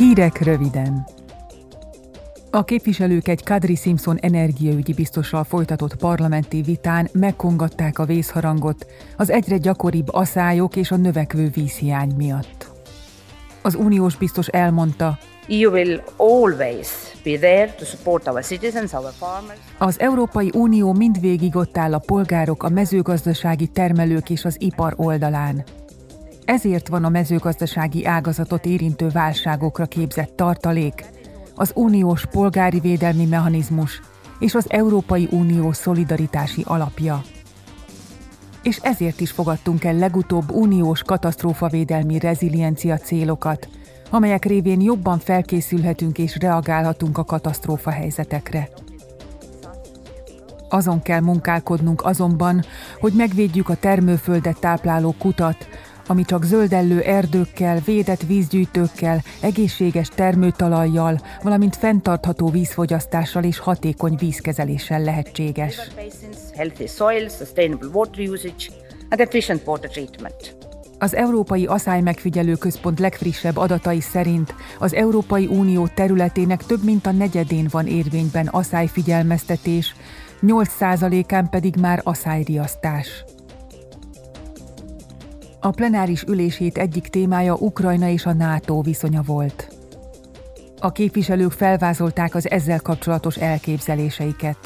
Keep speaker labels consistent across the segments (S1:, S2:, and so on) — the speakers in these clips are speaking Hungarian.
S1: Hírek röviden. A képviselők egy Kadri Simpson energiaügyi biztossal folytatott parlamenti vitán megkongatták a vészharangot az egyre gyakoribb aszályok és a növekvő vízhiány miatt. Az uniós biztos elmondta,
S2: EU will always be there to support our citizens, our farmers.
S1: Az Európai Unió mindvégig ott áll a polgárok, a mezőgazdasági termelők és az ipar oldalán. Ezért van a mezőgazdasági ágazatot érintő válságokra képzett tartalék, az uniós polgári védelmi mechanizmus és az Európai Unió szolidaritási alapja. És ezért is fogadtunk el legutóbb uniós katasztrófavédelmi reziliencia célokat, amelyek révén jobban felkészülhetünk és reagálhatunk a katasztrófa helyzetekre. Azon kell munkálkodnunk azonban, hogy megvédjük a termőföldet tápláló kutat, ami csak zöldellő erdőkkel, védett vízgyűjtőkkel, egészséges termőtalajjal, valamint fenntartható vízfogyasztással és hatékony vízkezeléssel lehetséges. Az Európai Asszály Megfigyelő Központ legfrissebb adatai szerint az Európai Unió területének több mint a negyedén van érvényben asszályfigyelmeztetés, 8%-án pedig már asszályriasztás. A plenáris ülését egyik témája Ukrajna és a NATO viszonya volt. A képviselők felvázolták az ezzel kapcsolatos elképzeléseiket.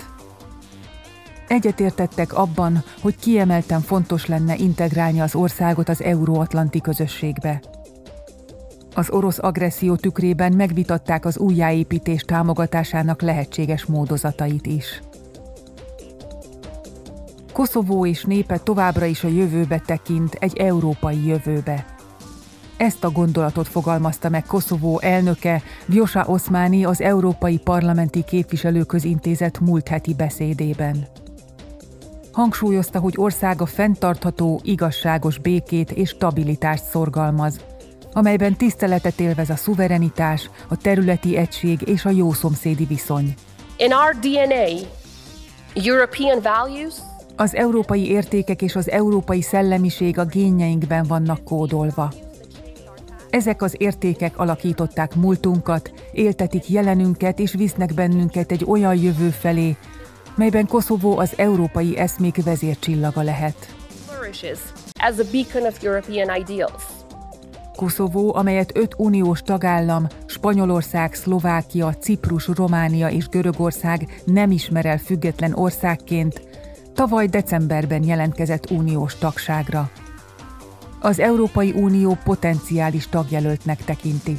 S1: Egyetértettek abban, hogy kiemelten fontos lenne integrálni az országot az euróatlanti közösségbe. Az orosz agresszió tükrében megvitatták az újjáépítés támogatásának lehetséges módozatait is. Koszovó és népe továbbra is a jövőbe tekint, egy európai jövőbe. Ezt a gondolatot fogalmazta meg Koszovó elnöke Vjosa Oszmáni az Európai Parlamenti Képviselőközintézet múlt heti beszédében. Hangsúlyozta, hogy országa fenntartható, igazságos békét és stabilitást szorgalmaz, amelyben tiszteletet élvez a szuverenitás, a területi egység és a jó szomszédi viszony.
S3: In our DNA, European values
S1: az európai értékek és az európai szellemiség a génjeinkben vannak kódolva. Ezek az értékek alakították múltunkat, éltetik jelenünket és visznek bennünket egy olyan jövő felé, melyben Koszovó az európai eszmék vezércsillaga lehet. Koszovó, amelyet öt uniós tagállam, Spanyolország, Szlovákia, Ciprus, Románia és Görögország nem ismer el független országként, tavaly decemberben jelentkezett uniós tagságra. Az Európai Unió potenciális tagjelöltnek tekinti.